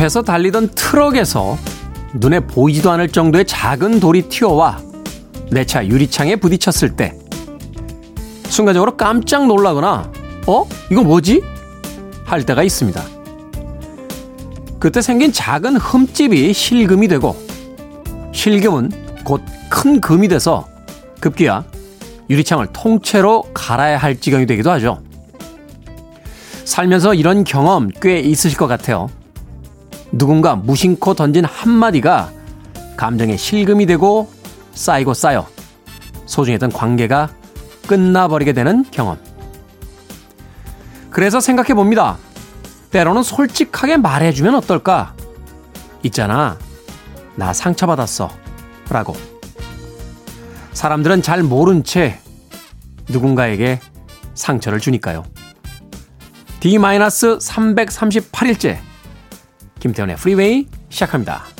앞에서 달리던 트럭에서 눈에 보이지도 않을 정도의 작은 돌이 튀어와 내 차 유리창에 부딪혔을 때 순간적으로 깜짝 놀라거나 어? 이거 뭐지? 할 때가 있습니다. 그때 생긴 작은 흠집이 실금이 되고 실금은 곧 큰 금이 돼서 급기야 유리창을 통째로 갈아야 할 지경이 되기도 하죠. 살면서 이런 경험 꽤 있으실 것 같아요. 누군가 무심코 던진 한마디가 감정의 실금이 되고 쌓이고 쌓여 소중했던 관계가 끝나버리게 되는 경험. 그래서 생각해 봅니다. 때로는 솔직하게 말해주면 어떨까? 있잖아. 나 상처받았어. 라고. 사람들은 잘 모른 채 누군가에게 상처를 주니까요. D-338일째 김태현의 프리웨이 시작합니다.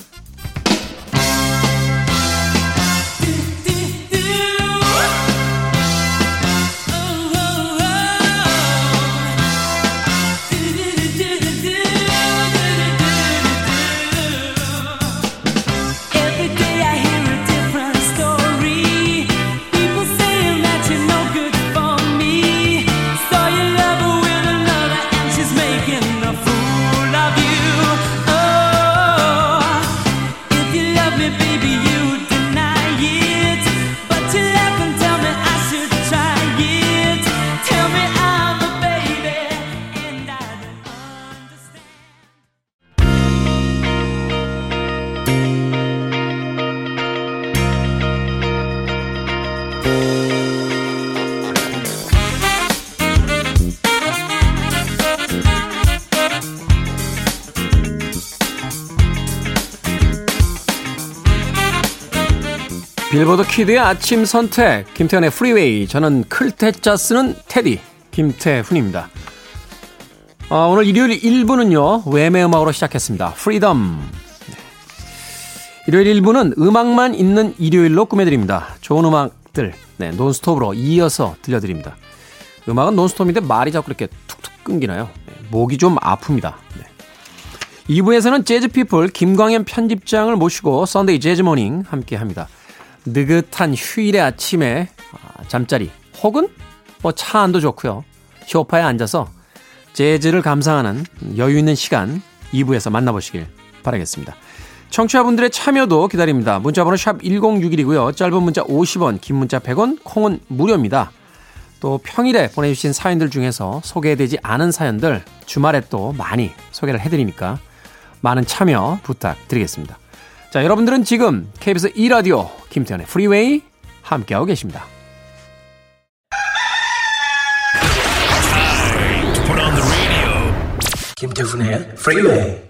빌보드 키드의 아침 선택 김태훈의 프리웨이 저는 클 태 자 쓰는 태디 김태훈입니다. 어, 오늘 일요일 1부는요 Wham의 음악으로 시작했습니다. Freedom 네. 일요일 1부는 음악만 있는 일요일로 꾸며드립니다. 좋은 음악들 네, 논스톱으로 이어서 들려드립니다. 음악은 논스톱인데 말이 자꾸 이렇게 툭툭 끊기나요? 네, 목이 좀 아픕니다. 네. 2부에서는 재즈피플 김광현 편집장을 모시고 Sunday Jazz Morning 함께합니다. 느긋한 휴일의 아침에 아, 잠자리 혹은 뭐 차 안도 좋고요. 쇼파에 앉아서 재즈를 감상하는 여유 있는 시간 2부에서 만나보시길 바라겠습니다. 청취자분들의 참여도 기다립니다. 문자번호 샵 1061이고요. 짧은 문자 50원, 긴 문자 100원, 콩은 무료입니다. 또 평일에 보내주신 사연들 중에서 소개되지 않은 사연들 주말에 또 많이 소개를 해드리니까 많은 참여 부탁드리겠습니다. 자, 여러분들은 지금 KBS 2라디오 김태훈의 Freeway 함께하고 계십니다. 김태훈의 Freeway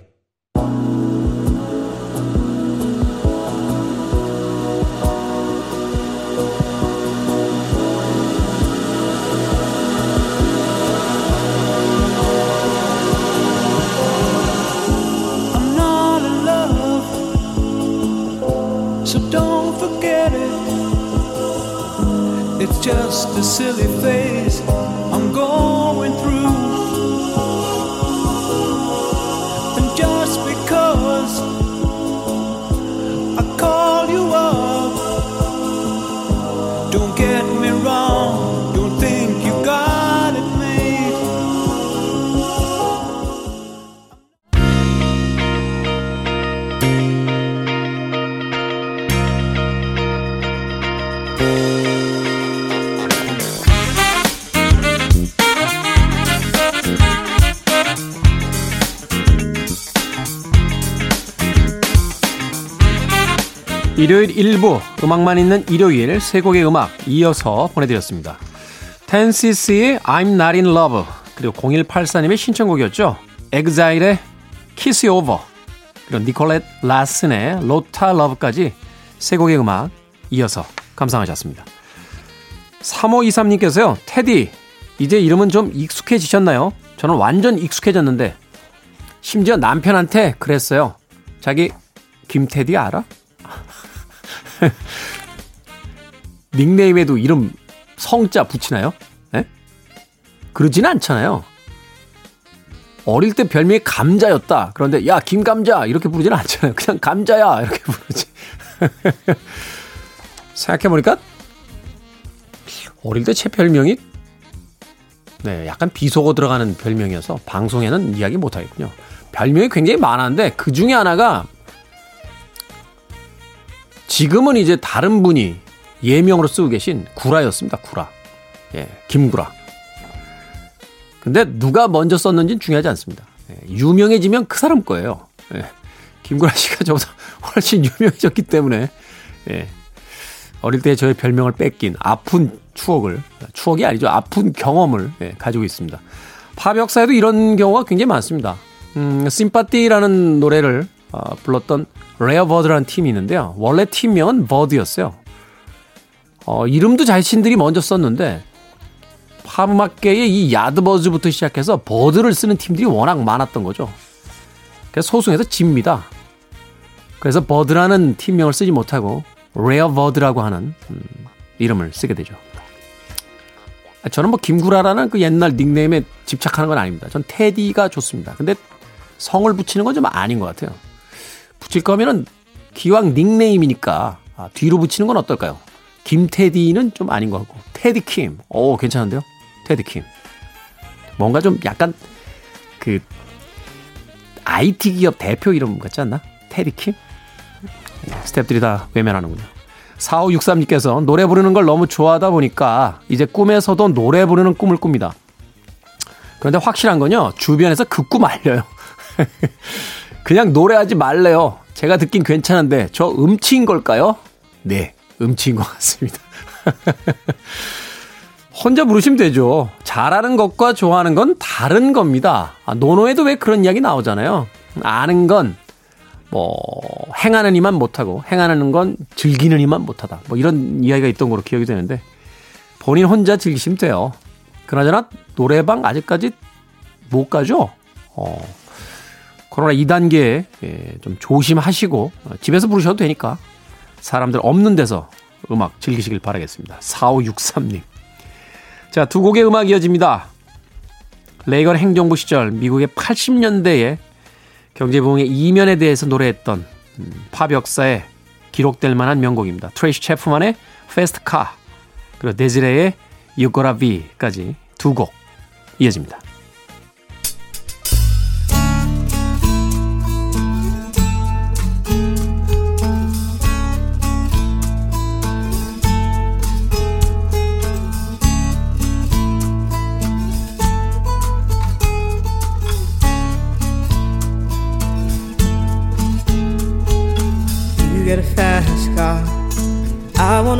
just a silly phase 일요일 1부 음악만 있는 일요일 세 곡의 음악 이어서 보내드렸습니다. 텐시스의 I'm Not In Love 그리고 0184님의 신청곡이었죠. 엑자일의 Kiss You Over 그리고 니콜렛 라슨의 로타 러브까지 세 곡의 음악 이어서 감상하셨습니다. 3523님께서요. 테디 이제 이름은 좀 익숙해지셨나요? 저는 완전 익숙해졌는데 심지어 남편한테 그랬어요. 자기 김테디 알아? 닉네임에도 이름 성자 붙이나요? 네? 그러진 않잖아요. 어릴 때 별명이 감자였다. 그런데 야 김감자 이렇게 부르지는 않잖아요. 그냥 감자야 이렇게 부르지. 생각해보니까 어릴 때 제 별명이 네 약간 비속어 들어가는 별명이어서 방송에는 이야기 못하겠군요. 별명이 굉장히 많았는데 그 중에 하나가 지금은 이제 다른 분이 예명으로 쓰고 계신 구라였습니다. 구라. 예, 김구라. 근데 누가 먼저 썼는지는 중요하지 않습니다. 예, 유명해지면 그 사람 거예요. 예, 김구라 씨가 저보다 훨씬 유명해졌기 때문에 예, 어릴 때 저의 별명을 뺏긴 아픈 추억을 추억이 아니죠 아픈 경험을 예, 가지고 있습니다. 팝 역사에도 이런 경우가 굉장히 많습니다. 음, Sympathy라는 노래를 어, 불렀던 Rare Bird라는 팀이 있는데요. 원래 팀명은 Bird였어요. 어, 이름도 자신들이 먼저 썼는데 팝음악계의 이 Yardbirds부터 시작해서 Bird를 쓰는 팀들이 워낙 많았던 거죠. 그래서 소송에서 집니다. 그래서 Bird라는 팀명을 쓰지 못하고 Rare Bird라고 하는 음, 이름을 쓰게 되죠. 아, 저는 뭐 김구라라는 그 옛날 닉네임에 집착하는 건 아닙니다. 전 테디가 좋습니다. 근데 성을 붙이는 건 좀 아닌 것 같아요. 붙일 거면은 기왕 닉네임이니까 아, 뒤로 붙이는 건 어떨까요? 김테디는 좀 아닌 것 같고 테디 킴, 오 괜찮은데요? 테디 킴. 뭔가 좀 약간 그 IT 기업 대표 이름 같지 않나? 테디 킴? 예, 스탭들이 다 외면하는군요. 4563님께서 노래 부르는 걸 너무 좋아하다 보니까 이제 꿈에서도 노래 부르는 꿈을 꿉니다. 그런데 확실한 건요, 주변에서 그 꿈 알려요. 그냥 노래하지 말래요. 제가 듣긴 괜찮은데 저 음치인 걸까요? 네, 음치인 것 같습니다. 혼자 부르시면 되죠. 잘하는 것과 좋아하는 건 다른 겁니다. 아, 노노에도 왜 그런 이야기 나오잖아요. 아는 건, 뭐, 행하는 이만 못하고, 행하는 건 즐기는 이만 못하다. 뭐 이런 이야기가 있던 걸로 기억이 되는데, 본인 혼자 즐기시면 돼요. 그나저나, 노래방 아직까지 못 가죠? 어, 코로나 2단계 예, 좀 조심하시고 어, 집에서 부르셔도 되니까 사람들 없는 데서 음악 즐기시길 바라겠습니다. 4563님. 자, 두 곡의 음악 이어집니다. 레이건 행정부 시절 미국의 80년대에 경제부흥의 이면에 대해서 노래했던 음, 팝 역사에 기록될 만한 명곡입니다. 트레이시 체프만의 Car 그리고 데즈레의 Gotta Be까지 두 곡 이어집니다.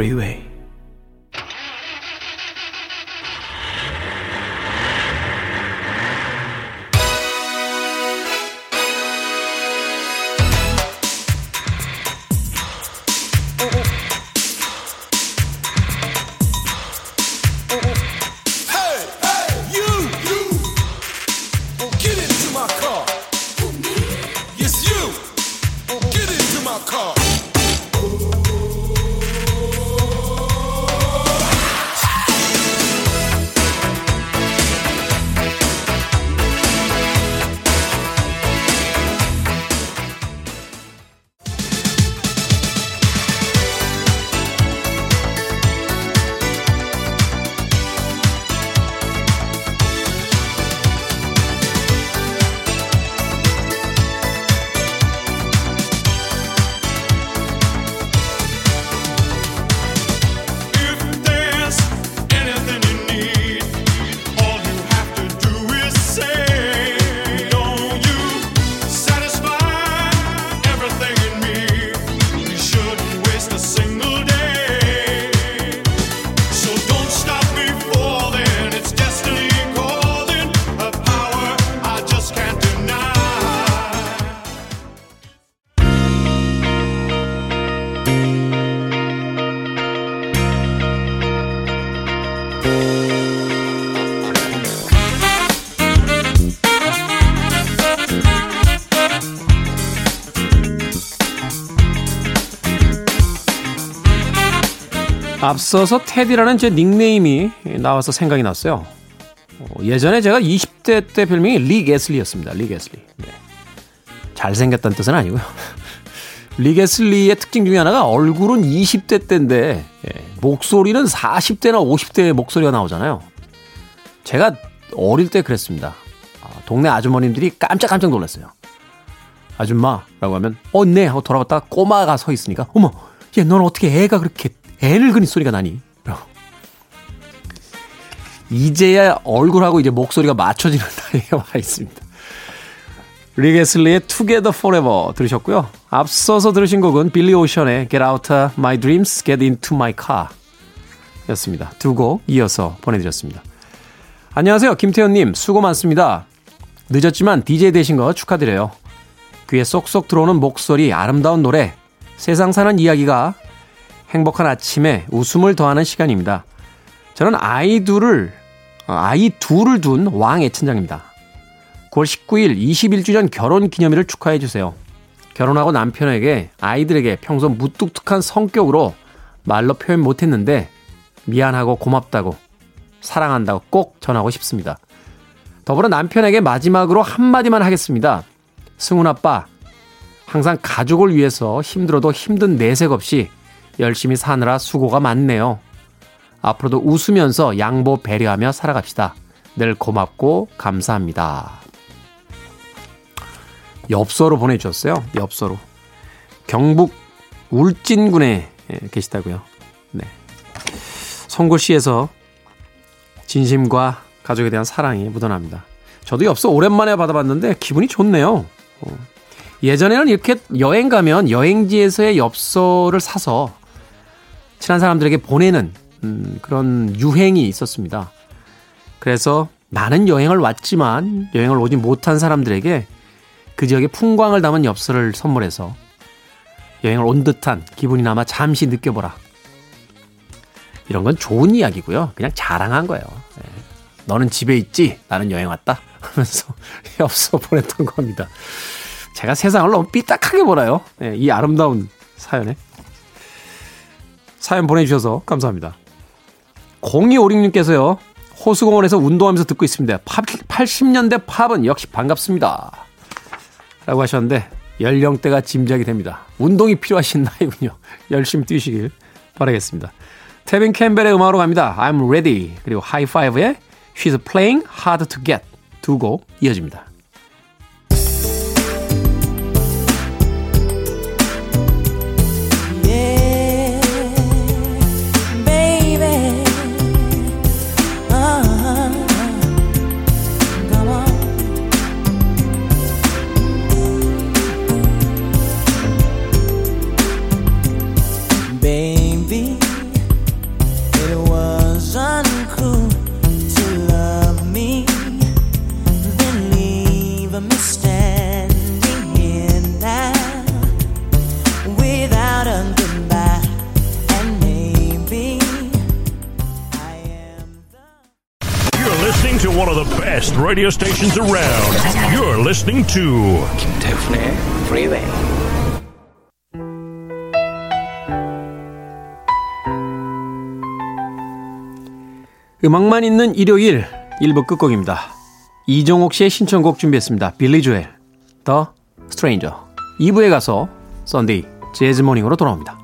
Freeway. 앞서서 테디라는 제 닉네임이 나와서 생각이 났어요. 어, 예전에 제가 20대 때 별명이 릭 애슬리였습니다. 릭 애슬리. 네. 잘생겼다는 뜻은 아니고요. 릭 애슬리의 특징 중에 하나가 얼굴은 20대 때인데 예, 목소리는 40대나 50대의 목소리가 나오잖아요. 제가 어릴 때 그랬습니다. 아, 동네 아주머님들이 깜짝깜짝 놀랐어요. 아줌마라고 하면 어네 하고 돌아봤다가 꼬마가 서 있으니까 어머 얘 넌 어떻게 애가 그렇게 애를 그린 소리가 나니? 이제야 얼굴하고 이제 목소리가 맞춰지는 나이에 와 있습니다. 리게슬리의 Together Forever 들으셨고요. 앞서서 들으신 곡은 빌리 오션의 Get Out of My Dreams, Get Into My Car 였습니다. 두 곡 이어서 보내드렸습니다. 안녕하세요. 김태현님, 수고 많습니다. 늦었지만 DJ 되신 거 축하드려요. 귀에 쏙쏙 들어오는 목소리, 아름다운 노래, 세상 사는 이야기가 행복한 아침에 웃음을 더하는 시간입니다. 저는 아이 둘을, 어, 아이 둘을 둔 왕 애천장입니다. 9월 19일 21주년 결혼 기념일을 축하해 주세요. 결혼하고 남편에게 아이들에게 평소 무뚝뚝한 성격으로 말로 표현 못했는데 미안하고 고맙다고 사랑한다고 꼭 전하고 싶습니다. 더불어 남편에게 마지막으로 한마디만 하겠습니다. 승훈 아빠, 항상 가족을 위해서 힘들어도 힘든 내색 없이 열심히 사느라 수고가 많네요. 앞으로도 웃으면서 양보 배려하며 살아갑시다. 늘 고맙고 감사합니다. 엽서로 보내주셨어요. 엽서로. 경북 울진군에 계시다고요. 네. 송골시에서 진심과 가족에 대한 사랑이 묻어납니다. 저도 엽서 오랜만에 받아봤는데 기분이 좋네요. 어. 예전에는 이렇게 여행 가면 여행지에서의 엽서를 사서 친한 사람들에게 보내는 음, 그런 유행이 있었습니다. 그래서 많은 여행을 왔지만 여행을 오지 못한 사람들에게 그 지역의 풍광을 담은 엽서를 선물해서 여행을 온 듯한 기분이나마 잠시 느껴보라. 이런 건 좋은 이야기고요. 그냥 자랑한 거예요. 네. 너는 집에 있지? 나는 여행 왔다? 하면서 엽서 보냈던 겁니다. 제가 세상을 너무 삐딱하게 보나요? 네, 이 아름다운 사연에. 사연 보내주셔서 감사합니다. 0256님께서요. 호수공원에서 운동하면서 듣고 있습니다. 80년대 팝은 역시 반갑습니다. 라고 하셨는데 연령대가 짐작이 됩니다. 운동이 필요하신 나이군요. 열심히 뛰시길 바라겠습니다. 테빈 캠벨의 음악으로 갑니다. I'm ready. 그리고 하이파이브의 She's playing hard to get 두 곡 이어집니다. Radio stations around. You're listening to 김태훈의 Freeway. 음악만 있는 일요일 1부 끝곡입니다. 이종옥 씨의 신청곡 준비했습니다. 빌리 조엘, The Stranger. 2부에 가서 Sunday Jazz Morning으로 돌아옵니다.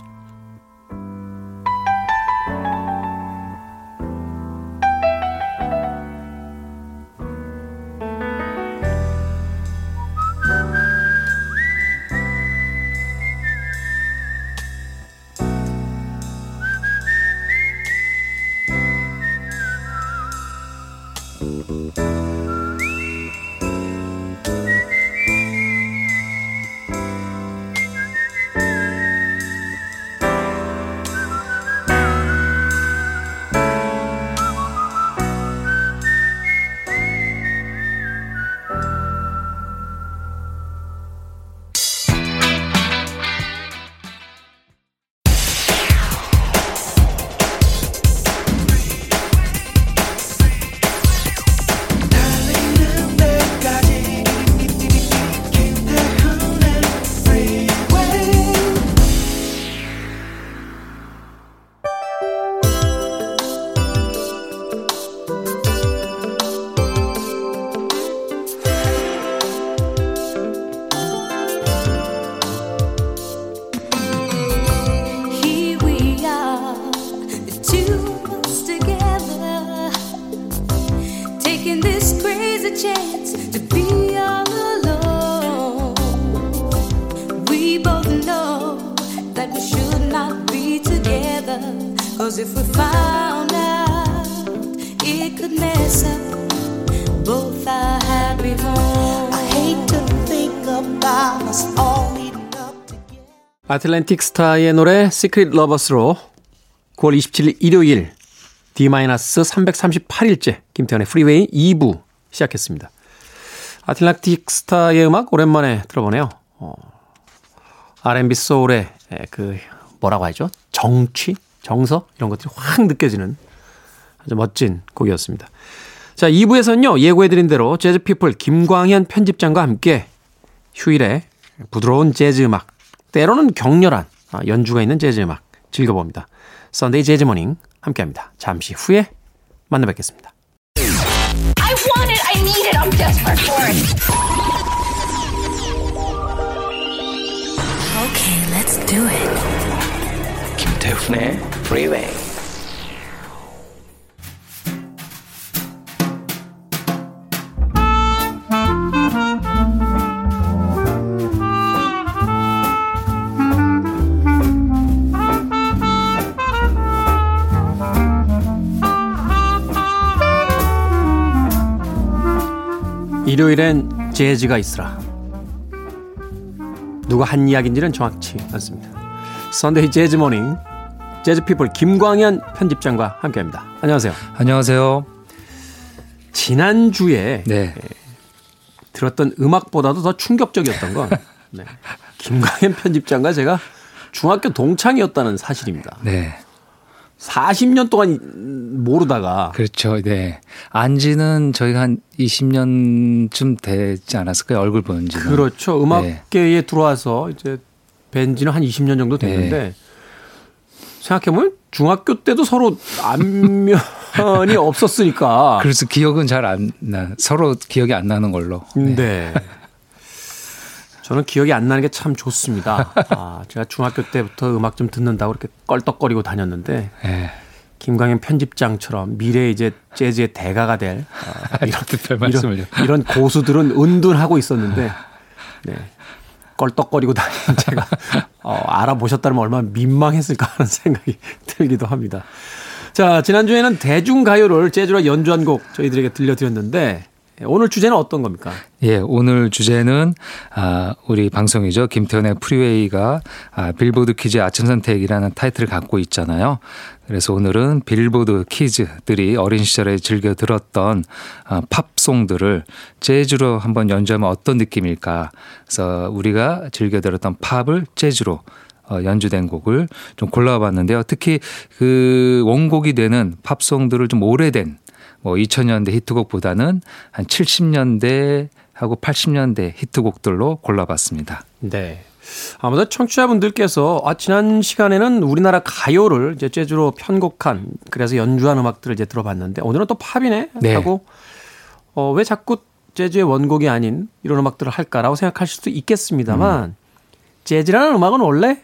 아틀랜틱 스타의 노래 Secret Lovers로 9월 27일 일요일 D-338일째 김태훈의 Freeway 2부 시작했습니다. 아틀란틱 스타의 음악 오랜만에 들어보네요. 어, R&B 소울의 그 뭐라고 하죠? 정취, 정서 이런 것들이 확 느껴지는 아주 멋진 곡이었습니다. 자, 2부에서는요. 예고해드린 대로 재즈피플 김광현 편집장과 함께 휴일에 부드러운 재즈 음악, 때로는 격렬한 아, 연주가 있는 재즈 음악 즐겨봅니다. Sunday Jazz Morning 함께합니다. 잠시 후에 만나 뵙겠습니다. I want it. I need it. I'm desperate for it. Okay, let's do it. 김태훈의 Freeway. 일요일엔 재즈가 있으라. 누가 한 이야기인지는 정확치 않습니다. Sunday Jazz Morning 재즈 피플 김광현 편집장과 함께합니다. 안녕하세요. 안녕하세요. 지난 주에 네. 들었던 음악보다도 더 충격적이었던 건 네. 김광현 편집장과 제가 중학교 동창이었다는 사실입니다. 네. 40년 동안 모르다가 그렇죠. 네. 안지는 저희가 한 20년쯤 되지 않았을까요? 얼굴 본 지는. 그렇죠. 네. 음악계에 들어와서 이제 뵌지는 한 20년 정도 됐는데 네. 생각해보면 중학교 때도 서로 안면이 없었으니까. 그래서 기억은 잘 안 나. 서로 기억이 안 나는 걸로. 네. 저는 기억이 안 나는 게 참 좋습니다. 아, 제가 중학교 때부터 음악 좀 듣는다고 이렇게 껄떡거리고 다녔는데 네. 김광현 편집장처럼 미래 이제 재즈의 대가가 될 어, 이런. 이런, 이런 고수들은 은둔하고 있었는데 네. 껄떡거리고 다니는 제가 어, 알아보셨다면 얼마나 민망했을까 하는 생각이 들기도 합니다. 자, 지난주에는 대중가요를 재즈로 연주한 곡 저희들에게 들려드렸는데 오늘 주제는 어떤 겁니까? 예, 오늘 주제는 아, 우리 방송이죠. 김태현의 프리웨이가 아, 빌보드 퀴즈 아침 선택이라는 타이틀을 갖고 있잖아요. 그래서 오늘은 빌보드 퀴즈들이 어린 시절에 즐겨 들었던 아, 팝송들을 재즈로 한번 연주하면 어떤 느낌일까? 그래서 우리가 즐겨 들었던 팝을 재즈로 어, 연주된 곡을 좀 골라봤는데요. 특히 그 원곡이 되는 팝송들을 좀 오래된 뭐 2000년대 히트곡보다는 한 70년대 하고 80년대 히트곡들로 골라봤습니다. 네. 아무래도 청취자분들께서 아, 지난 시간에는 우리나라 가요를 이제 재즈로 편곡한 그래서 연주한 음악들을 이제 들어봤는데 오늘은 또 팝이네 네. 하고 어, 왜 자꾸 재즈의 원곡이 아닌 이런 음악들을 할까라고 생각하실 수도 있겠습니다만 음. 재즈라는 음악은 원래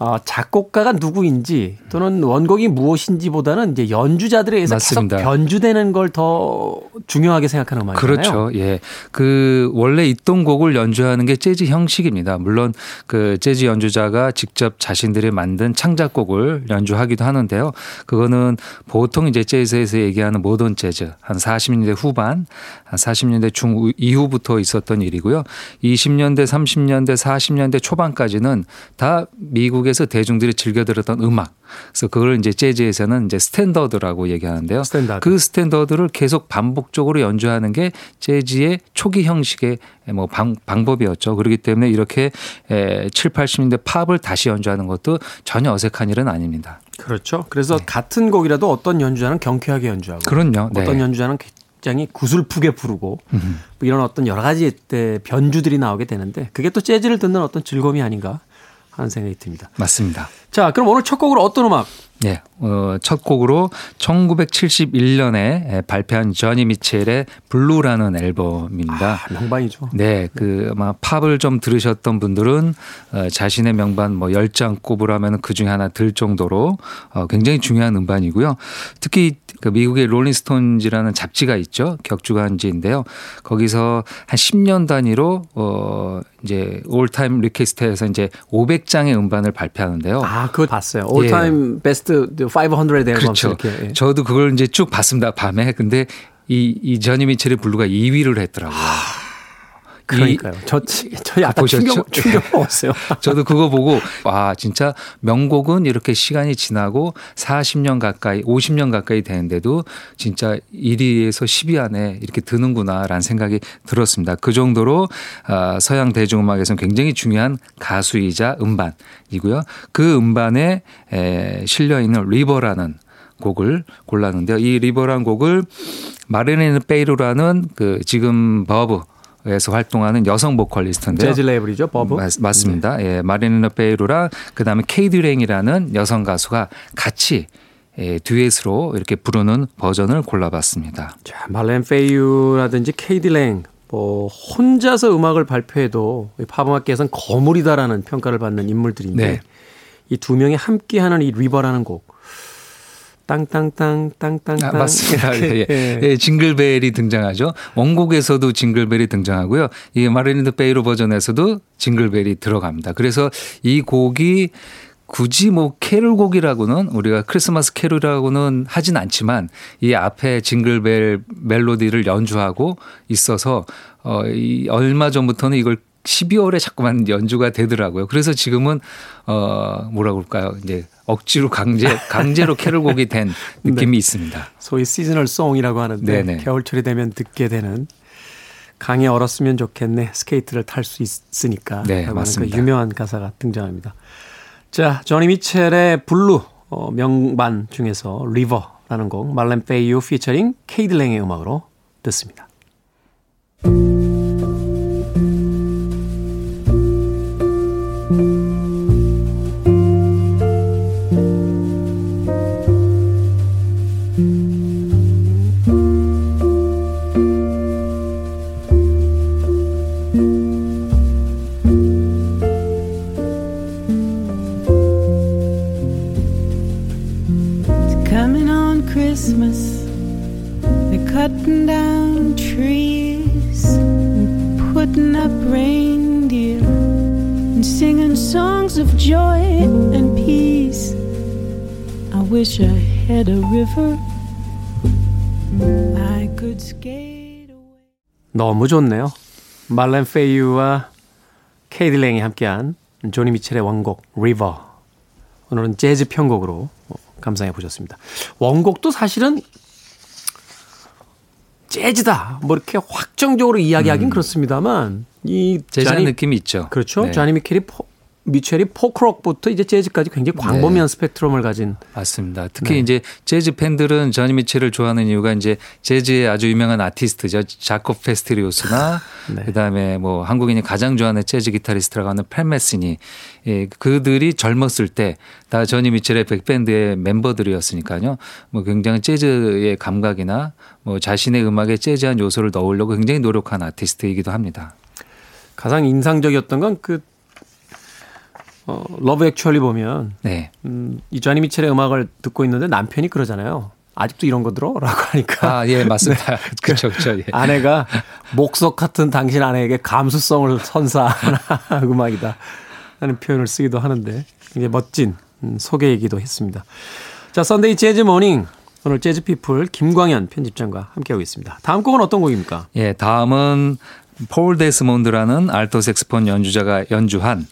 어, 작곡가가 누구인지 또는 원곡이 무엇인지보다는 이제 연주자들에 의해서 맞습니다. 계속 변주되는 걸 더 중요하게 생각하는 음악이잖아요. 그렇죠. 예. 그 원래 있던 곡을 연주하는 게 재즈 형식입니다. 물론 그 재즈 연주자가 직접 자신들이 만든 창작곡을 연주하기도 하는데요. 그거는 보통 이제 재즈에서 얘기하는 모던 재즈 한 40년대 후반, 한 40년대 중 이후부터 있었던 일이고요. 20년대, 30년대, 40년대 초반까지는 다 미국에서 대중들이 즐겨 들었던 음악. 그래서 그걸 이제 재즈에서는 이제 스탠더드라고 얘기하는데요. 스탠다드. 그 스탠더드를 계속 반복적으로 연주하는 게 재즈의 초기 형식의 뭐 방, 방법이었죠. 그렇기 때문에 이렇게 에, 7, 80년대 팝을 다시 연주하는 것도 전혀 어색한 일은 아닙니다. 그렇죠. 그래서 같은 곡이라도 어떤 연주자는 경쾌하게 연주하고 그럼요. 네. 어떤 연주자는 굉장히 구슬프게 부르고 뭐 이런 어떤 여러 가지 때 변주들이 나오게 되는데 그게 또 재즈를 듣는 어떤 즐거움이 아닌가 하는 생각이 듭니다. 맞습니다. 자, 그럼 오늘 첫 곡으로 어떤 음악 네, 어, 첫 곡으로 1971년에 발표한 조니 미첼의 Blue라는 앨범입니다. 아, 명반이죠. 네, 그 아마 팝을 좀 들으셨던 분들은 어, 자신의 명반 뭐 10장 꼽으라면 그 중에 하나 들 정도로 어, 굉장히 중요한 음반이고요. 특히 그 미국의 롤링스톤즈라는 잡지가 있죠. 격주간지인데요. 거기서 한 10년 단위로 어 이제 All Time Greatest에서 이제 500장의 음반을 발표하는데요. 아, 그거 봤어요. All Time 베스트 500 앨범 그렇죠. 이렇게. 예. 저도 그걸 이제 쭉 봤습니다. 밤에. 근데 이, 이 조니 미첼의 Blue가 2위를 했더라고요. 그러니까요. 저, 저 약간 보셨죠? 충격, 충격 먹었어요. 저도 그거 보고 와 진짜 명곡은 이렇게 시간이 지나고 40년 가까이 50년 가까이 되는데도 진짜 1위에서 10위 안에 이렇게 드는구나라는 생각이 들었습니다. 그 정도로 아, 서양 대중음악에서는 굉장히 중요한 가수이자 음반이고요. 그 음반에 에, 실려 있는 River라는 곡을 골랐는데요. 이 River라는 곡을 마들렌 페이루라는 그 지금 버브 에서 활동하는 여성 보컬리스트인데요. 재즈 레이블이죠, 버브. 맞, 습니다 예, 마들렌 페이루랑 그다음에 케이디 랭이라는 여성 가수가 같이 예, 듀엣으로 이렇게 부르는 버전을 골라봤습니다. 자, 마들렌 페이루라든지 케이디 랭, 뭐, 혼자서 음악을 발표해도 이 팝음악계에선 거물이다라는 평가를 받는 인물들인데, 네. 이 두 명이 함께하는 이 River라는 곡. 땅땅땅, 땅땅땅. 아, 맞습니다. 이렇게, 예, 예. 예, Jingle Bell이 등장하죠. 원곡에서도 Jingle Bell이 등장하고요. 이 마들렌 페이루 버전에서도 Jingle Bell이 들어갑니다. 그래서 이 곡이 굳이 뭐 캐롤곡이라고는 우리가 크리스마스 캐롤이라고는 하진 않지만 이 앞에 Jingle Bell 멜로디를 연주하고 있어서 어, 이 얼마 전부터는 이걸 12월에 자꾸만 연주가 되더라고요. 그래서 지금은 어 뭐라 그럴까요? 이제 억지로 강제 강제로 캐롤곡이 된 느낌이 있습니다. 소위 seasonal song이라고 하는데, 네네. 겨울철이 되면 듣게 되는 강이 얼었으면 좋겠네. 스케이트를 탈 수 있으니까. 네, 하는 맞습니다. 그 유명한 가사가 등장합니다. 자, 조니 미첼의 Blue 어, 명반 중에서 River라는 곡 말렌 페이유 피처링 케이들랭의 음악으로 듣습니다. 너무 좋네요. 마들렌 페이루와 케이디 랭이 함께한 조니 미첼의 원곡 River. 오늘은 재즈 편곡으로 어, 감상해 보셨습니다. 원곡도 사실은 재즈다. 뭐 이렇게 확정적으로 이야기하긴 그렇습니다만 이 재즈한 느낌이 있죠. 그렇죠. 네. 자니 미켈이 포, 미첼이 포크록부터 이제 재즈까지 굉장히 광범위한 스펙트럼을 가진 맞습니다. 특히 네. 이제 재즈 팬들은 저니 미첼을 좋아하는 이유가 이제 재즈의 아주 유명한 아티스트죠. 자코 패스토리우스나 네. 그다음에 뭐 한국인이 가장 좋아하는 재즈 기타리스트라고 하는 팻 메시니 예, 그들이 젊었을 때 다 저니 미첼의 백밴드의 멤버들이었으니까요. 뭐 굉장히 재즈의 감각이나 뭐 자신의 음악에 재즈한 요소를 넣으려고 굉장히 노력한 아티스트이기도 합니다. 가장 인상적이었던 건그 어, Love Actually 보면 네. 음, 이 자니 미첼의 음악을 듣고 있는데 남편이 그러잖아요. 아직도 이런 거 들어? 라고 하니까 아, 예, 맞습니다. 그렇죠. 그렇죠. 예. 아내가 목석 같은 당신 아내에게 감수성을 선사하는 음악이다 하는 표현을 쓰기도 하는데 굉장히 멋진 음, 소개이기도 했습니다. 자, Sunday Jazz Morning 오늘 재즈 피플 김광현 편집장과 함께하고 있습니다. 다음 곡은 어떤 곡입니까? 예, 다음은 폴 데스몬드라는 알토 색스폰 연주자가 연주한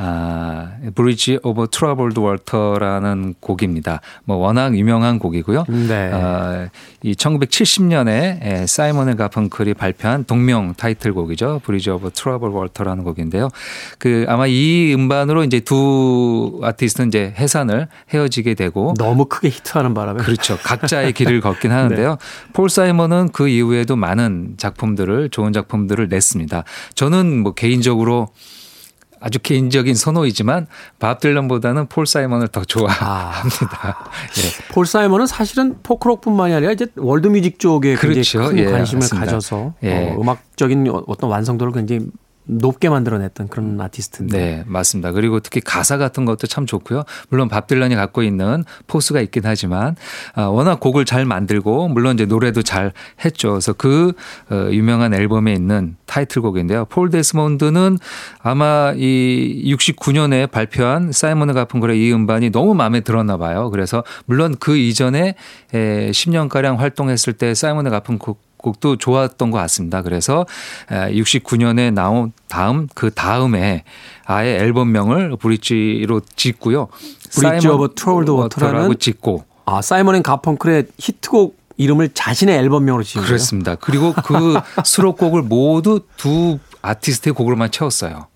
아, Bridge Over Troubled Water라는 곡입니다. 뭐 워낙 유명한 곡이고요. 네. 아, 이 1970년에 사이먼 앤 가펑클이 발표한 동명 타이틀곡이죠. Bridge Over Troubled Water라는 곡인데요. 그 아마 이 음반으로 이제 두 아티스트는 이제 해산을 헤어지게 되고 너무 크게 히트하는 바람에 그렇죠. 각자의 길을 걷긴 하는데요. 폴 사이먼은 그 이후에도 많은 작품들을 좋은 작품들을 냈습니다. 저는 뭐 개인적으로 아주 개인적인 선호이지만 밥 딜런보다는 폴 사이먼을 더 좋아합니다. 예. 폴 사이먼은 사실은 포크록뿐만이 아니라 이제 월드뮤직 쪽에 그렇죠. 굉장히 큰 예, 관심을 맞습니다. 가져서 예. 어, 음악적인 어떤 완성도를 굉장히 높게 만들어냈던 그런 아티스트인데. 네, 맞습니다. 그리고 특히 가사 같은 것도 참 좋고요. 물론 밥 딜런이 갖고 있는 force가 있긴 하지만 아, 워낙 곡을 잘 만들고 물론 이제 노래도 잘 했죠. 그래서 그 어, 유명한 앨범에 있는 타이틀곡인데요. 폴 데스몬드는 아마 이 69년에 발표한 사이먼 가펑클의 이 음반이 너무 마음에 들었나 봐요. 그래서 물론 그 이전에 에, 10년 가량 활동했을 때 사이먼 가펑클 곡도 좋았던 것 같습니다. 그래서 69년에 나온 다음 그 다음에 아예 앨범명을 Bridge로 짓고요. Bridge Over Troubled Water라고 짓고 아 사이먼 앤 가펑클의 히트곡 이름을 자신의 앨범명으로 지은 거예요. 그렇습니다. 그리고 그 수록곡을 모두 두 아티스트의 곡으로만 채웠어요.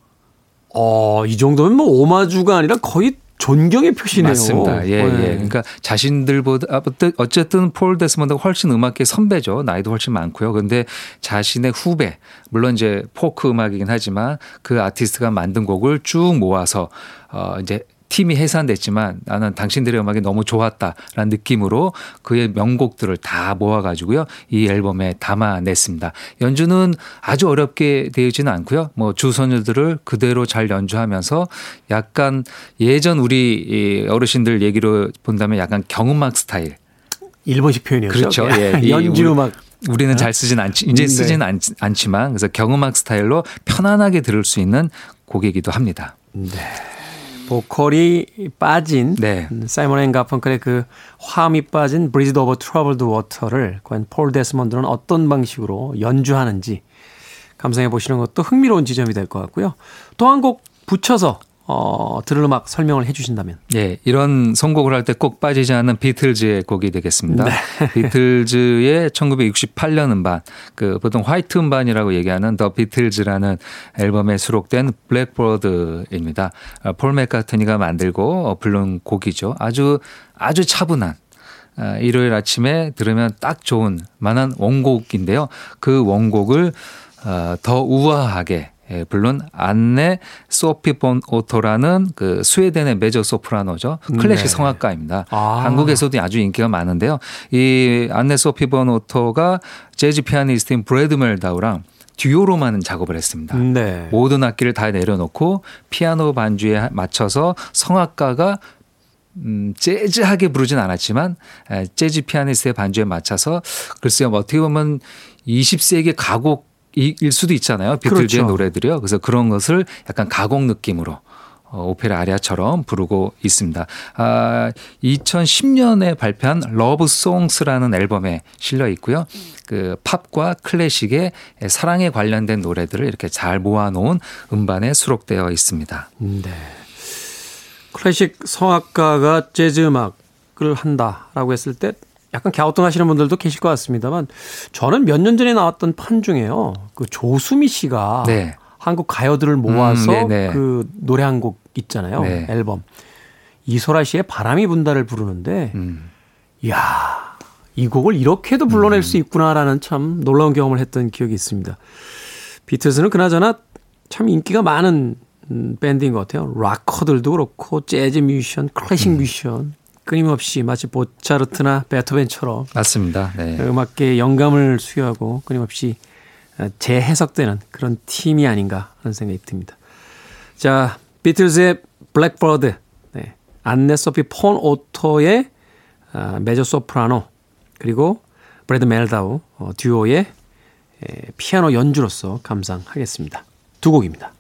어, 이 정도면 뭐 오마주가 아니라 거의 존경의 표시네요. 맞습니다. 예, 네. 예. 그러니까 자신들보다 어쨌든 폴 데스먼드가 훨씬 음악계 선배죠. 나이도 훨씬 많고요. 근데 자신의 후배, 물론 이제 포크 음악이긴 하지만 그 아티스트가 만든 곡을 쭉 모아서 어 이제 팀이 해산됐지만 나는 당신들의 음악이 너무 좋았다라는 느낌으로 그의 명곡들을 다 모아가지고요 이 앨범에 담아냈습니다. 연주는 아주 어렵게 되지는 않고요. 뭐 주선율들을 그대로 잘 연주하면서 약간 예전 우리 이 어르신들 얘기로 본다면 약간 경음악 스타일. 일본식 표현이었죠. 그렇죠. 예. 이 연주 음악. 우리는 잘 쓰진 않지 이제 네. 쓰진 않, 않지만 그래서 경음악 스타일로 편안하게 들을 수 있는 곡이기도 합니다. 보컬이 빠진 네. 사이먼 앤 가펑클의 그 화음이 빠진 Bridge Over Troubled Water를 과연 폴 데스먼드는 어떤 방식으로 연주하는지 감상해 보시는 것도 흥미로운 지점이 될 것 같고요. 또 한 곡 붙여서 어, 들을 음악 설명을 해 주신다면. 예, 이런 선곡을 할 때 꼭 빠지지 않는 비틀즈의 곡이 되겠습니다. 비틀즈의 1968년 음반, 그 보통 화이트 음반이라고 얘기하는 더 비틀즈라는 앨범에 수록된 블랙버드입니다. 어, 폴 맥카트니가 만들고 어, 부른 곡이죠. 아주 아주 차분한 아, 일요일 아침에 들으면 딱 좋은 만한 원곡인데요. 그 원곡을 어, 더 우아하게 예, 물론 안네 소피 폰 오토라는 그 스웨덴의 메조 소프라노죠. 클래식 네. 성악가입니다. 아. 한국에서도 아주 인기가 많은데요. 이 안네 소피 폰 오토가 재즈 피아니스트인 브래드 멜다우랑 듀오로만 작업을 했습니다. 네. 모든 악기를 다 내려놓고 피아노 반주에 맞춰서 성악가가 음, 재즈하게 부르진 않았지만 에, 재즈 피아니스트의 반주에 맞춰서 글쎄요 뭐 어떻게 보면 20세기 가곡 일 수도 있잖아요 비틀즈의 그렇죠. 노래들이요 그래서 그런 것을 약간 가곡 느낌으로 어, 오페라 아리아처럼 부르고 있습니다. 아, 2010년에 발표한 Love Songs라는 앨범에 실려 있고요. 그 팝과 클래식의 사랑에 관련된 노래들을 이렇게 잘 모아놓은 음반에 수록되어 있습니다. 네. 클래식 성악가가 재즈 음악을 한다라고 했을 때 약간 갸우뚱하시는 분들도 계실 것 같습니다만 저는 몇 년 전에 나왔던 판 중에요. 그 조수미 씨가 네. 한국 가요들을 모아서 음, 네네. 그 노래 한 곡 있잖아요. 네. 앨범. 이소라 씨의 바람이 분다를 부르는데 음. 이야, 이 곡을 이렇게도 불러낼 수 있구나라는 참 놀라운 경험을 했던 기억이 있습니다. 비틀즈는 그나저나 참 인기가 많은 음, 밴드인 것 같아요. 락커들도 그렇고 재즈 뮤지션, 클래식 뮤지션 끊임없이 마치 모차르트나 베토벤처럼 맞습니다. 네. 음악계의 영감을 수여하고 끊임없이 어, 재해석되는 그런 팀이 아닌가 하는 생각이 듭니다. 자, 비틀즈의 Blackbird, 네. 안네 소피 폰 오토의 아, 메조 소프라노, 그리고 브래드 멜다우 어, 듀오의 에, 피아노 연주로서 감상하겠습니다. 두 곡입니다.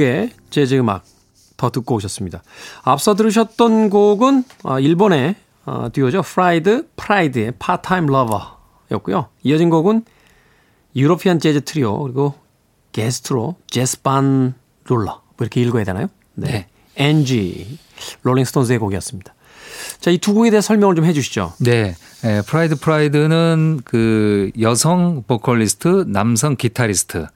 곡의 재즈 음악 더 듣고 오셨습니다. 앞서 들으셨던 곡은 아, 일본의 어, 듀오죠. 프라이드 프라이드의 Part-Time Lover였고요. 이어진 곡은 유로피안 재즈 트리오 그리고 게스트로 제스 반 룰러 뭐 이렇게 읽어야 되나요? 네. Angie 롤링스톤스의 곡이었습니다. 자, 이 두 곡에 대해 설명을 좀 해주시죠. 네. 에, 프라이드 프라이드는 그 여성 보컬리스트, 남성 기타리스트.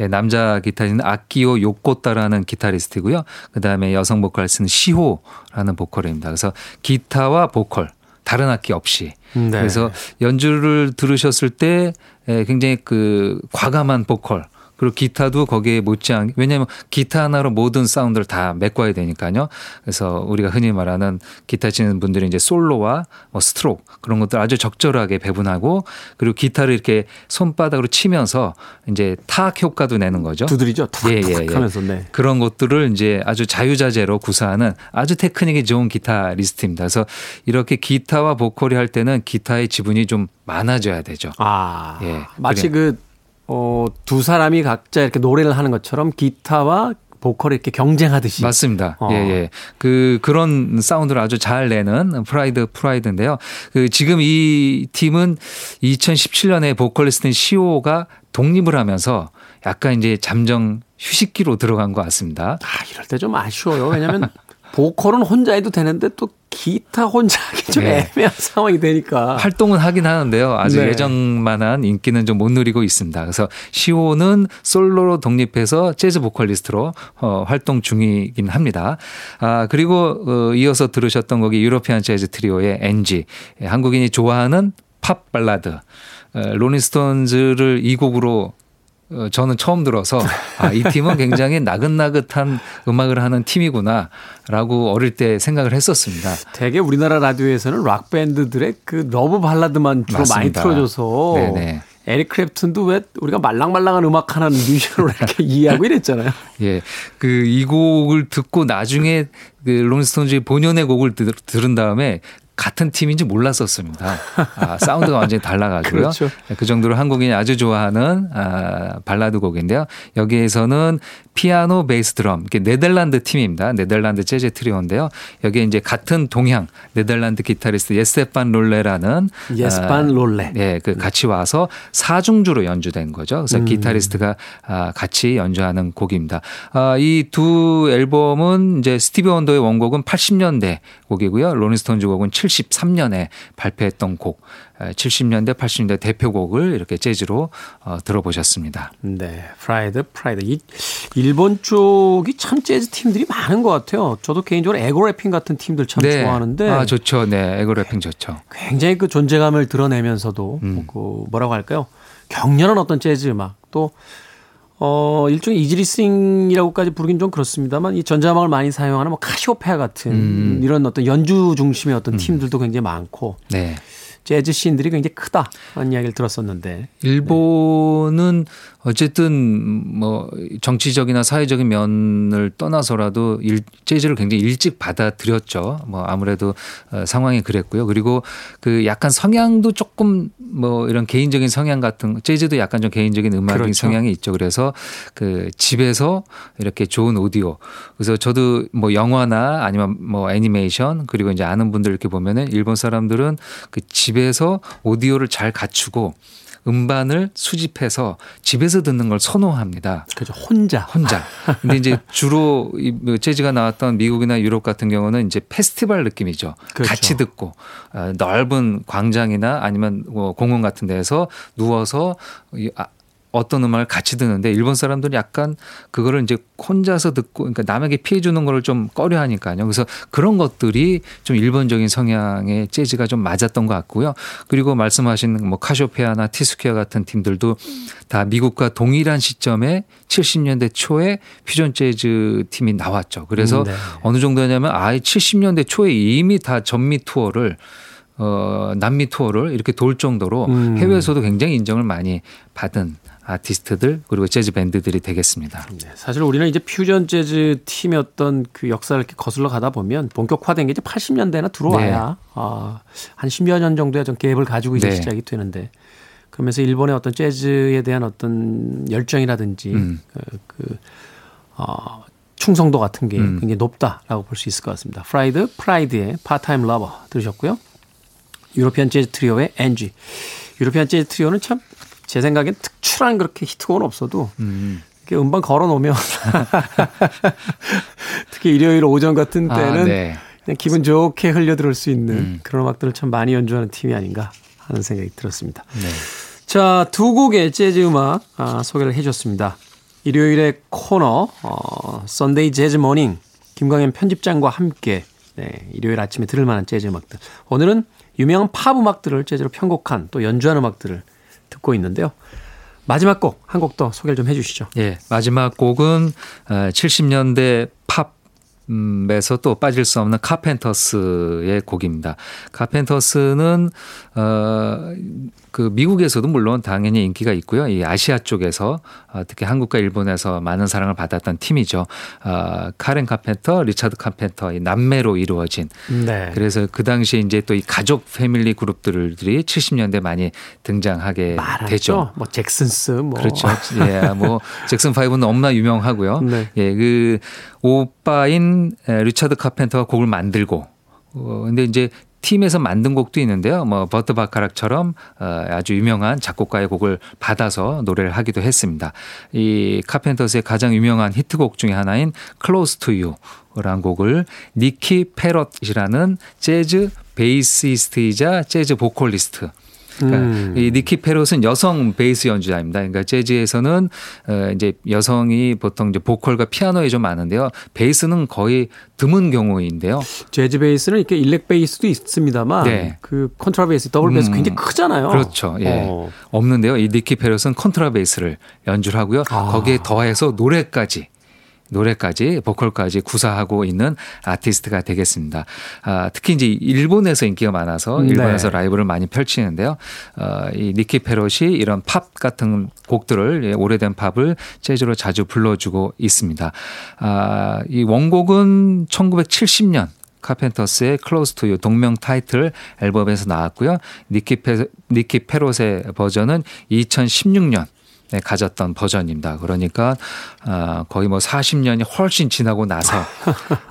예, 남자 기타리스트는 아키오 요코타라는 기타리스트고요. 그다음에 여성 보컬리스트는 시호라는 보컬입니다. 그래서 기타와 보컬 다른 악기 없이. 네. 그래서 연주를 들으셨을 때 에, 굉장히 그 과감한 보컬 그리고 기타도 거기에 못지않게 왜냐하면 기타 하나로 모든 사운드를 다 메꿔야 되니까요. 그래서 우리가 흔히 말하는 기타 치는 분들이 이제 솔로와 뭐 스트로크 그런 것들 아주 적절하게 배분하고 그리고 기타를 이렇게 손바닥으로 치면서 이제 타악 효과도 내는 거죠. 두드리죠. 예, 예, 탁탁 예. 하면서 네. 그런 것들을 이제 아주 자유자재로 구사하는 아주 테크닉이 좋은 기타리스트입니다. 그래서 이렇게 기타와 보컬이 할 때는 기타의 지분이 좀 많아져야 되죠. 아, 예, 마치 그래요. 그, 어, 두 사람이 각자 이렇게 노래를 하는 것처럼 기타와 보컬이 이렇게 경쟁하듯이. 맞습니다. 어. 예, 예. 그, 그런 사운드를 아주 잘 내는 프라이드 프라이드인데요. 그, 지금 이 팀은 2017년에 보컬리스트인 시오가 독립을 하면서 약간 이제 잠정 휴식기로 들어간 것 같습니다. 아, 이럴 때 좀 아쉬워요. 왜냐면 보컬은 혼자 해도 되는데 또 기타 혼자 하기 좀 네. 애매한 상황이 되니까. 활동은 하긴 하는데요. 아주 네. 예정만한 인기는 좀 못 누리고 있습니다. 그래서 시오는 솔로로 독립해서 재즈 보컬리스트로 어, 활동 중이긴 합니다. 아, 그리고 어, 이어서 들으셨던 곡이 유로피안 재즈 트리오의 Angie. 예, 한국인이 좋아하는 팝 발라드. 어, 롤링스톤즈를 이 곡으로 어, 저는 처음 들어서 아, 이 팀은 굉장히 나긋나긋한 음악을 하는 팀이구나라고 어릴 때 생각을 했었습니다. 되게 우리나라 라디오에서는 락 밴드들의 그 러브 발라드만 주로 맞습니다. 많이 틀어줘서 네네. 에릭 크랩튼도 왜 우리가 말랑말랑한 음악 하는 뮤지션으로 이렇게 이해하고 이랬잖아요. 예. 그 이 곡을 듣고 나중에 그 롤링스톤즈의 본연의 곡을 들, 들은 다음에 같은 팀인지 몰랐었습니다. 아, 사운드가 완전히 달라가지고요. 그렇죠. 그 정도로 한국인이 아주 좋아하는 아, 발라드 곡인데요. 여기에서는 피아노, 베이스, 드럼 이게 네덜란드 팀입니다. 네덜란드 재즈 트리오인데요. 여기에 이제 같은 동향 네덜란드 기타리스트 예스 판 룰레라는 예스 판 룰레. 네, 그 같이 와서 사중주로 연주된 거죠. 그래서 기타리스트가 아, 같이 연주하는 곡입니다. 아, 이 두 앨범은 이제 스티비 원더의 원곡은 80년대 곡이고요. 롤링스톤즈 곡은 73년에 발표했던 곡, 70년대, 80년대 대표곡을 이렇게 재즈로 어, 들어보셨습니다. 네, 프라이드, 프라이드. 이 일본 쪽이 참 재즈 팀들이 많은 것 같아요. 저도 개인적으로 에고래핑 같은 팀들 참 좋아하는데 아, 좋죠. 네, 에고래핑 좋죠. 굉장히 그 존재감을 드러내면서도 음. 그 뭐라고 할까요? 격렬한 어떤 재즈 음악 또 어, 일종의 이지리싱이라고까지 부르긴 좀 그렇습니다만 이 전자음악을 많이 사용하는 뭐 카시오페아 같은 음. 이런 어떤 연주 중심의 어떤 팀들도 굉장히 많고 네. 재즈 씬들이 굉장히 크다라는 이야기를 들었었는데 일본은 어쨌든 뭐 정치적이나 사회적인 면을 떠나서라도 일, 재즈를 굉장히 일찍 받아들였죠. 뭐 아무래도 어, 상황이 그랬고요. 그리고 그 약간 성향도 조금 뭐 이런 개인적인 성향 같은 재즈도 약간 좀 개인적인 음악적인 그렇죠. 성향이 있죠. 그래서 그 집에서 이렇게 좋은 오디오. 그래서 저도 뭐 영화나 아니면 뭐 애니메이션 그리고 이제 아는 분들 이렇게 보면은 일본 사람들은 그 집에서 오디오를 잘 갖추고 음반을 수집해서 집에서 듣는 걸 선호합니다. 그죠 혼자 혼자. 근데 이제 주로 이뭐 재즈가 나왔던 미국이나 유럽 같은 경우는 이제 페스티벌 느낌이죠. 그렇죠. 같이 듣고 어, 넓은 광장이나 아니면 뭐 공원 같은 데서 누워서 이 아, 어떤 음악을 같이 듣는데 일본 사람들은 약간 그거를 이제 혼자서 듣고 그러니까 남에게 피해 주는 거를 좀 꺼려 하니까요. 그래서 그런 것들이 좀 일본적인 성향의 재즈가 좀 맞았던 것 같고요. 그리고 말씀하신 뭐 카쇼페아나 티스퀘어 같은 팀들도 다 미국과 동일한 시점에 70년대 초에 퓨전 재즈 팀이 나왔죠. 그래서 네. 어느 정도냐면 아예 70년대 초에 이미 다 전미 투어를 어, 남미 투어를 이렇게 돌 정도로 음. 해외에서도 굉장히 인정을 많이 받은 아티스트들 그리고 재즈 밴드들이 되겠습니다. 네, 사실 우리는 이제 퓨전 재즈 팀의 어떤 그 역사를 이렇게 거슬러 가다 보면 본격화된 게 이제 80년대나 들어와야 아, 한 10여 년 정도의 좀 갭을 가지고 이제 네. 시작이 되는데 그러면서 일본의 어떤 재즈에 대한 어떤 열정이라든지 음. 그, 그 어, 충성도 같은 게 음. 굉장히 높다라고 볼 수 있을 것 같습니다. 프라이드 프라이드의 Part-Time Lover 들으셨고요. 유로피안 재즈 트리오의 Angie. 유로피안 재즈 트리오는 참 제 생각엔 특출한 그렇게 히트곡은 없어도 음. 이렇게 음반 걸어 놓으면 특히 일요일 오전 같은 아, 때는 네. 그냥 기분 좋게 흘려 들을 수 있는 음. 그런 음악들을 참 많이 연주하는 팀이 아닌가 하는 생각이 들었습니다. 네. 자, 두 곡의 재즈 음악 아, 소개를 해 줬습니다. 일요일의 코너 어, Sunday Jazz Morning 김광현 편집장과 함께 네, 일요일 아침에 들을 만한 재즈 음악들. 오늘은 유명한 팝 음악들을 재즈로 편곡한 또 연주한 음악들을 듣고 있는데요. 마지막 곡 한 곡 더 소개를 좀 해주시죠. 예, 마지막 곡은 어, 70년대 팝 에서 또 빠질 수 없는 카펜터스의 곡입니다. 카펜터스는 어, 그 미국에서도 물론 당연히 인기가 있고요. 이 아시아 쪽에서 어, 특히 한국과 일본에서 많은 사랑을 받았던 팀이죠. 어, 카렌 카펜터, 리차드 카펜터 이 남매로 이루어진 네. 그래서 그 당시에 이제 또 이 가족 패밀리 그룹들이 70년대 많이 등장하게 많았죠. 되죠. 뭐 잭슨스 뭐 그렇죠. 예, 뭐 잭슨 파이브는 너무나 유명하고요. 네. 예, 그 에, 리차드 카펜터가 곡을 만들고 어 근데 이제 팀에서 만든 곡도 있는데요. 뭐 버트 바카락처럼 어, 아주 유명한 작곡가의 곡을 받아서 노래를 하기도 했습니다. 이 카펜터스의 가장 유명한 히트곡 중에 하나인 Close to You라는 곡을 니키 패럿이라는 재즈 베이시스트이자 재즈 보컬리스트 그러니까 음. 이 니키 패럿은 여성 베이스 연주자입니다. 그러니까 재즈에서는 어 이제 여성이 보통 이제 보컬과 피아노에 좀 많은데요. 베이스는 거의 드문 경우인데요. 재즈 베이스는 이렇게 일렉 베이스도 있습니다만 네. 그 콘트라베이스, 더블 베이스 음. 굉장히 크잖아요. 그렇죠. 예. 어. 없는데요. 이 니키 패럿은 콘트라베이스를 연주를 하고요. 아. 거기에 더해서 노래까지 노래까지 보컬까지 구사하고 있는 아티스트가 되겠습니다. 아, 특히 이제 일본에서 인기가 많아서 네. 일본에서 라이브를 많이 펼치는데요. 어, 이 니키 패럿이 이런 팝 같은 곡들을 예, 오래된 팝을 재즈로 자주 불러주고 있습니다. 아, 이 원곡은 1970년 카펜터스의 Close to You 동명 타이틀 앨범에서 나왔고요. 니키 패 니키 패럿의 버전은 2016년 에 가졌던 버전입니다. 그러니까 아, 거의 뭐 40년이 훨씬 지나고 나서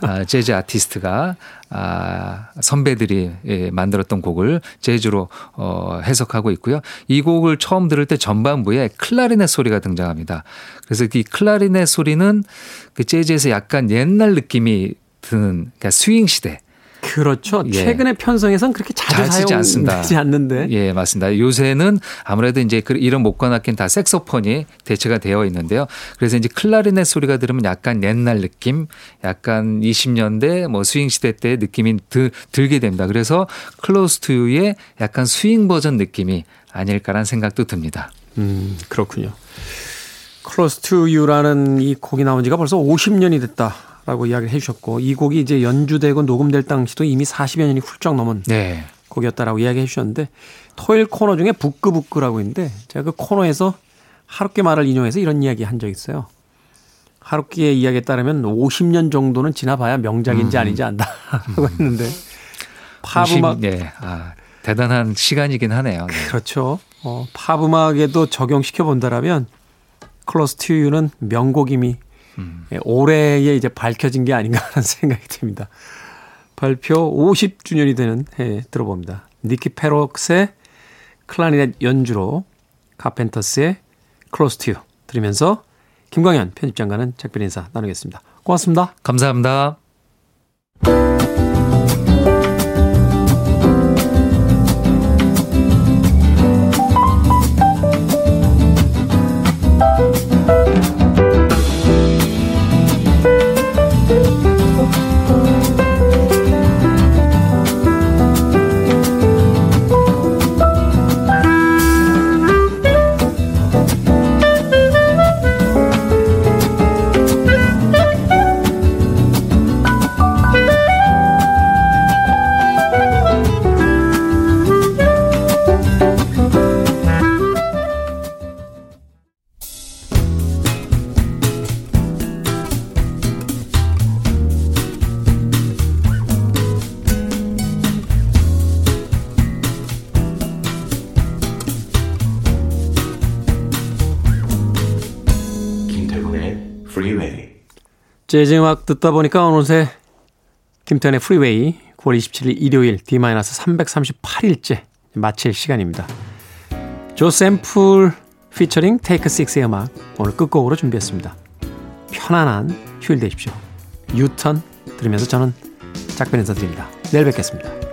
아, 재즈 아티스트가 아, 선배들이 예, 만들었던 곡을 재즈로 어, 해석하고 있고요. 이 곡을 처음 들을 때 전반부에 클라리넷 소리가 등장합니다. 그래서 이 클라리넷 소리는 그 재즈에서 약간 옛날 느낌이 드는 그러니까 스윙 시대 그렇죠. 예. 최근의 편성에선 그렇게 자주 잘 쓰지 않습니다. 않는데. 예, 맞습니다. 요새는 아무래도 이제 그 이런 목관악기는 다 색소폰이 대체가 되어 있는데요. 그래서 이제 클라리넷 소리가 들으면 약간 옛날 느낌, 약간 20년대 뭐 스윙 시대 때 느낌이 들, 들게 됩니다. 그래서 Close to You의 약간 스윙 버전 느낌이 아닐까라는 생각도 듭니다. 음, 그렇군요. Close to You라는 이 곡이 나온 지가 벌써 50년이 됐다 라고 이야기를 해 주셨고 이 곡이 이제 연주되고 녹음될 당시도 이미 40여 년이 훌쩍 넘은 네. 곡이었다라고 이야기해 주셨는데 토요일 코너 중에 부끄부끄라고 있는데 제가 그 코너에서 하루께 말을 인용해서 이런 이야기 한 적 있어요. 하루키의 이야기에 따르면 50년 정도는 지나봐야 명작인지 아닌지 안다라고 했는데 팝 50, 음악 네. 아, 대단한 시간이긴 하네요. 네. 그렇죠. 어, 팝 음악에도 적용시켜 본다라면 Close to You는 명곡임이 예, 올해에 이제 밝혀진 게 아닌가 하는 생각이 듭니다. 발표 50주년이 되는 해에 들어봅니다. 니키 페록스의 클라리넷 연주로 카펜터스의 Close to You 들으면서 김광현 편집장과는 작별 인사 나누겠습니다. 고맙습니다. 감사합니다. 재즈 음악 듣다 보니까 어느새 김태현의 프리웨이 9월 27일 일요일 D-338일째 마칠 시간입니다. 조 샘플 피처링 테이크 6의 음악 오늘 끝곡으로 준비했습니다. 편안한 휴일 되십시오. 유턴 들으면서 저는 작별 인사드립니다. 내일 뵙겠습니다.